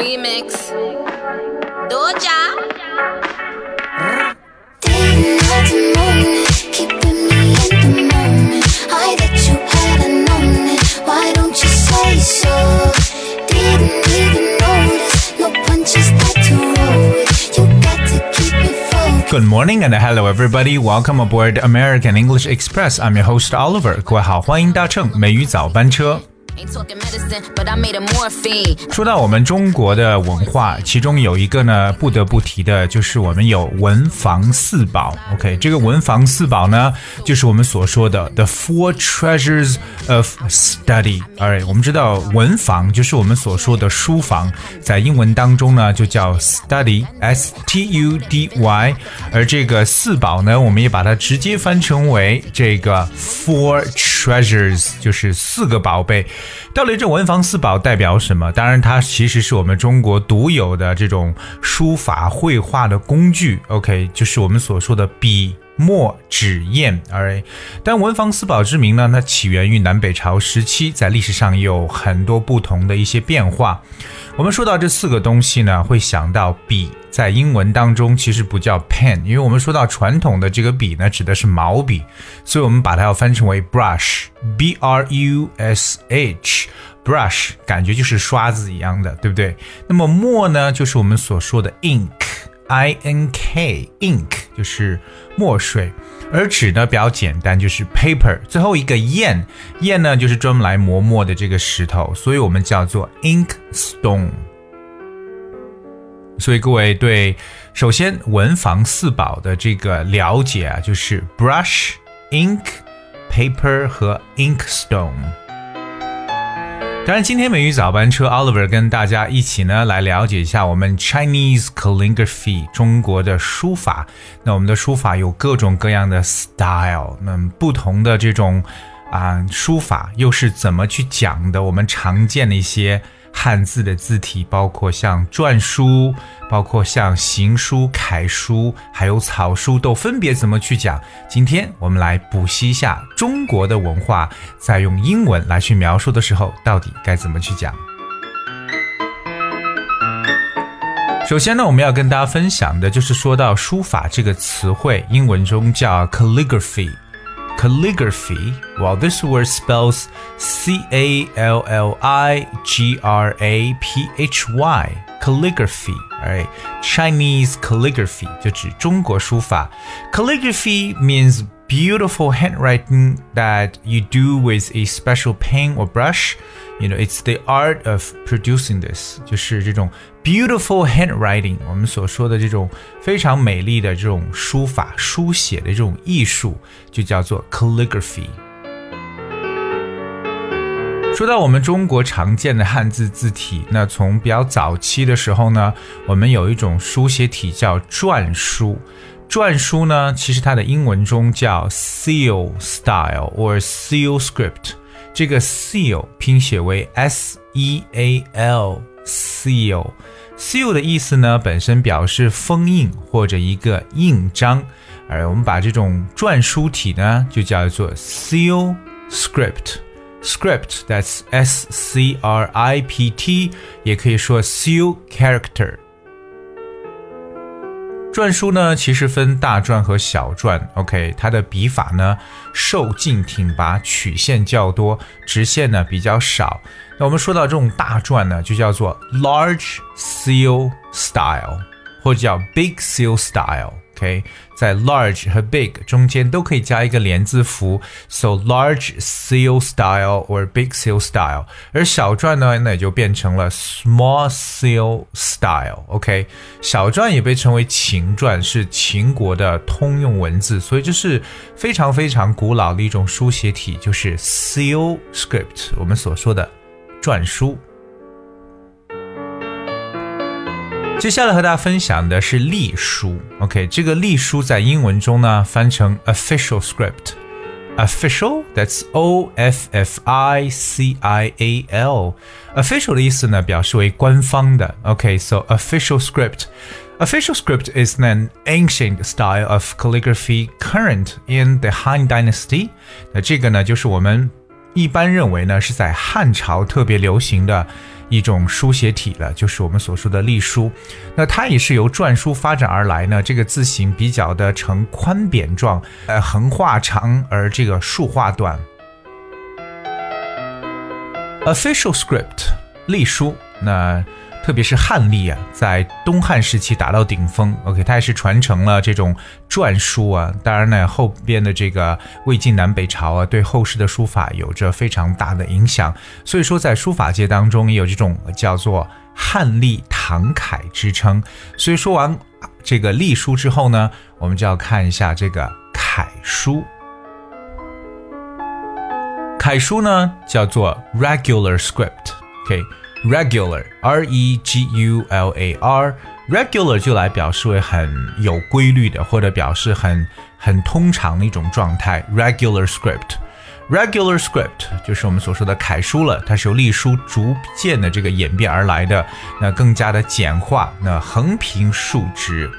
remix. Doja. Didn't hide the moment, keeping me in the moment. I that you had known it. Why don't you say so? Didn't even notice. No punches that to roll with. You got to keep it focused. Good morning and hello everybody. Welcome aboard American English Express. I'm your host Oliver. 各位好，欢迎搭乘美语早班车。 Ain't talking medicine, but I made a morphine. 说到我们中国的文化，其中有一个呢不得不提的，就是我们有文房四宝。OK，这个文房四宝呢，就是我们所说的 the four treasures of study。Alright，我们知道文房就是我们所说的书房，在英文当中呢就叫 study，s t u d y。而这个四宝呢，我们也把它直接翻成为这个 four treasures，就是四个宝贝。到了这文房四宝代表什么？当然，它其实是我们中国独有的这种书法绘画的工具。OK，就是我们所说的笔。墨、纸、砚，alright。但文房四宝之名呢，它起源于南北朝时期，在历史上有很多不同的一些变化。我们说到这四个东西呢，会想到笔，在英文当中其实不叫 pen，因为我们说到传统的这个笔呢，指的是毛笔，所以我们把它要翻成为 brush，b r u s h。brush 感觉就是刷子一样的，对不对？那么墨呢，就是我们所说的 ink i n k ink 就是墨水。而纸呢比较简单，就是 paper。最后一个砚，砚呢就是专门来磨墨的这个石头，所以我们叫做 ink stone。所以各位对，首先文房四宝的这个了解啊，就是 brush、ink、paper 和 ink stone。当然，今天美语早班车 Oliver 跟大家一起呢来了解一下我们 Chinese calligraphy 中国的书法。那我们的书法有各种各样的 style，那不同的这种啊、书法又是怎么去讲的？我们常见的一些汉字的字体，包括像篆书，包括像行书、楷书，还有草书，都分别怎么去讲？今天我们来补习一下中国的文化，在用英文来去描述的时候，到底该怎么去讲？首先呢，我们要跟大家分享的就是说到书法这个词汇，英文中叫 calligraphy。calligraphy. Well, this word spells C A L L I G R A P H Y. Calligraphy, alright? Chinese calligraphy 就指中国书法。Calligraphy means beautiful handwriting that you do with a special pen or brush. You know, it's the art of producing this，就是这种 beautiful handwriting，我们所说的这种非常美丽的这种书法、书写的这种艺术，就叫做 calligraphy。说到我们中国常见的汉字字体，那从比较早期的时候呢，我们有一种书写体叫篆书。篆书呢，其实它的英文中叫 seal style or seal script。这个 seal 拼写为 s e a l seal。seal 的意思呢，本身表示封印或者一个印章，而我们把这种篆书体呢，就叫做 seal script。script that's s c r i p t，也可以说 seal character。篆书呢，其实分大篆和小篆。OK，它的笔法呢，瘦劲挺拔，曲线较多，直线呢比较少。那我们说到这种大篆呢，就叫做 large seal style，或者叫 big seal style。OK，在 large 和 big 中间都可以加一个连字符，so large seal style or big seal style。而小篆呢，那也就变成了 small seal style。OK，小篆也被称为秦篆，是秦国的通用文字，所以这是非常非常古老的一种书写体，就是 seal script，我们所说的篆书。接下来和大家分享的是隶书。OK，这个隶书在英文中呢翻成 official script。Official, that's O F F I C I A L. Official 的意思呢，表示为官方的。OK，so official script. Official script is an ancient style of calligraphy current in the Han Dynasty. 那这个呢，就是我们一般认为呢是在汉朝特别流行的一种书写体了，就是我们所说的隶书。那它也是由篆书发展而来呢，这个字形比较的呈宽扁状，呃，横画长而这个竖画短。Official script，隶书，那。特别是汉隶啊，在东汉时期达到顶峰。OK，它也是传承了这种篆书啊。当然呢，后边的这个魏晋南北朝啊，对后世的书法有着非常大的影响。所以说，在书法界当中也有这种叫做汉隶唐楷之称。所以说完这个隶书之后呢，我们就要看一下这个楷书。楷书呢叫做 regular script。OK。Regular r e g u l a r regular 就来表示为很有规律的，或者表示很很通常的一种状态。regular script regular script 就是我们所说的楷书了，它是由隶书逐渐的这个演变而来的，那更加的简化，那横平竖直。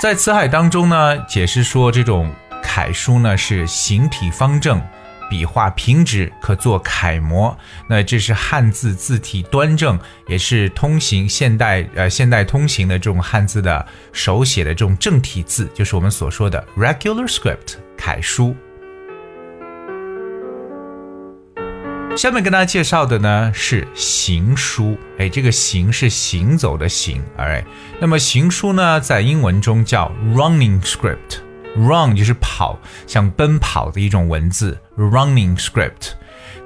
在辞海当中呢，解释说这种楷书呢是形体方正。笔画平直，可做楷模。那这是汉字字体端正，也是通行现代呃现代通行的这种汉字的手写的这种正体字，就是我们所说的 regular script 楷书。下面跟大家介绍的呢是行书，哎，这个行是行走的行哎那么行书呢，在英文中叫 running script。Run 就是跑，像奔跑的一种文字，running script。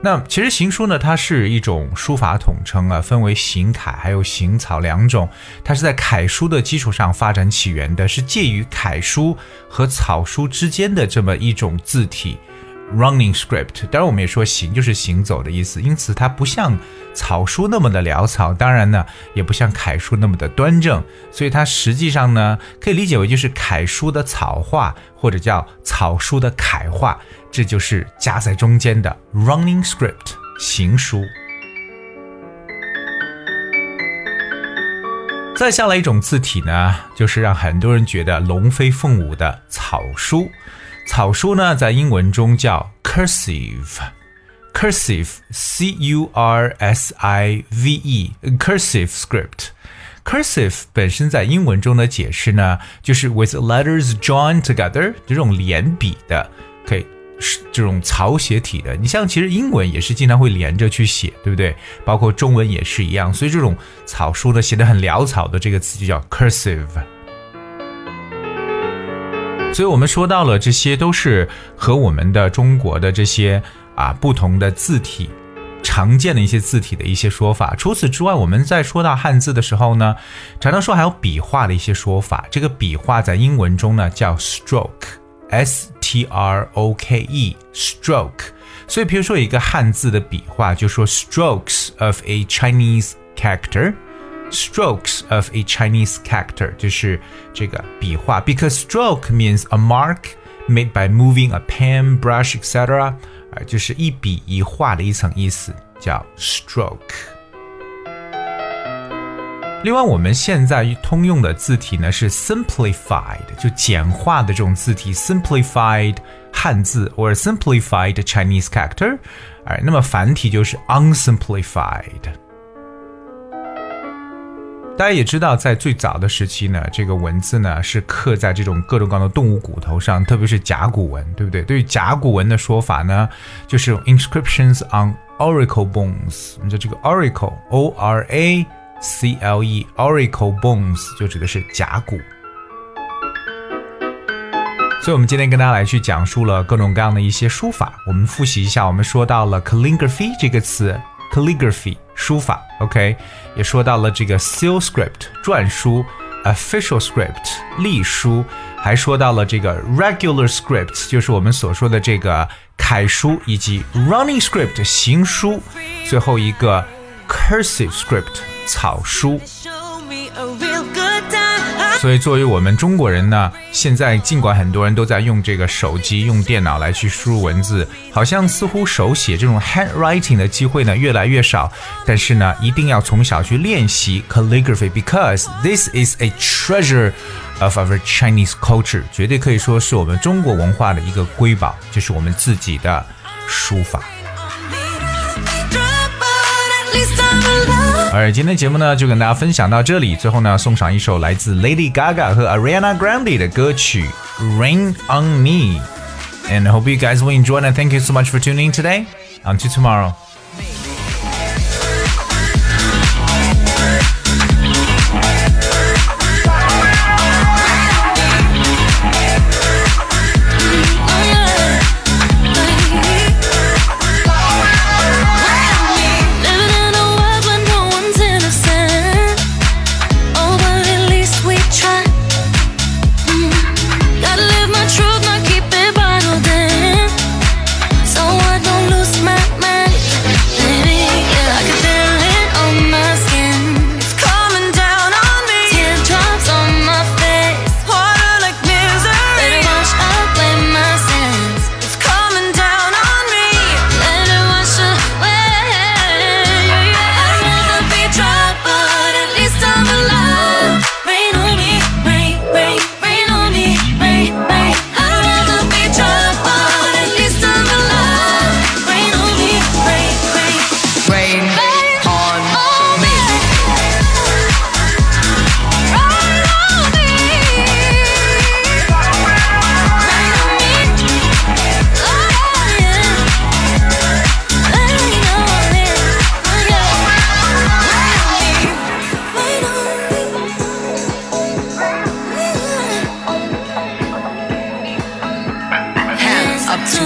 那其实行书呢，它是一种书法统称啊，分为行楷还有行草两种。它是在楷书的基础上发展起源的，是介于楷书和草书之间的这么一种字体。Running script，当然我们也说行就是行走的意思，因此它不像草书那么的潦草，当然呢也不像楷书那么的端正，所以它实际上呢可以理解为就是楷书的草画或者叫草书的楷画，这就是夹在中间的 running script 行书。再下来一种字体呢，就是让很多人觉得龙飞凤舞的草书。草书呢，在英文中叫 cursive，cursive，c u r s i v e，cursive script。cursive 本身在英文中的解释呢，就是 with letters joined together 这种连笔的，可以这种草写体的。你像其实英文也是经常会连着去写，对不对？包括中文也是一样。所以这种草书呢，写的很潦草的这个词就叫 cursive。所以我们说到了，这些都是和我们的中国的这些啊不同的字体，常见的一些字体的一些说法。除此之外，我们在说到汉字的时候呢，常常说还有笔画的一些说法。这个笔画在英文中呢叫 stroke，s t r o k e，stroke。所以，比如说一个汉字的笔画，就说 strokes of a Chinese character。strokes of a Chinese character，就是这个笔画。Because stroke means a mark made by moving a pen, brush, etc. 啊，就是一笔一画的一层意思，叫 stroke。 另外，我们现在通用的字体呢是 simplified，就简化的这种字体，simplified 汉字 or simplified Chinese character。哎，那么繁体就是 unsimplified。大家也知道，在最早的时期呢，这个文字呢是刻在这种各种各样的动物骨头上，特别是甲骨文，对不对？对于甲骨文的说法呢，就是 inscriptions on oracle bones。你知道这个 oracle，o r a c l e，oracle bones 就指的是甲骨。所以，我们今天跟大家来去讲述了各种各样的一些书法。我们复习一下，我们说到了 calligraphy 这个词，calligraphy。书法，OK，也说到了这个 seal script 篆书，official script 隶书，还说到了这个 regular script，就是我们所说的这个楷书，以及 running script 行书，最后一个 cursive script 草书。所以作为我们中国人呢，现在尽管很多人都在用这个手机、用电脑来去输入文字，好像似乎手写这种 handwriting 的机会呢越来越少。但是呢，一定要从小去练习 calligraphy，because this is a treasure of our Chinese culture，绝对可以说是我们中国文化的一个瑰宝，就是我们自己的书法。而今天节目呢，就跟大家分享到这里。最后呢，送上一首来自 Lady Gaga 和 Ariana Grande 的歌曲《Rain on Me》。And I hope you guys will enjoy and thank you so much for tuning in today. Until tomorrow.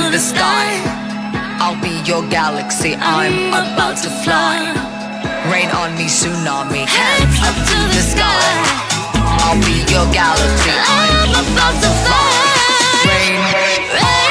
To the sky. I'll be your galaxy. I'm about to fly. Rain on me, tsunami. Hands up to the sky. I'll be your galaxy. I'm about to fly. Rain.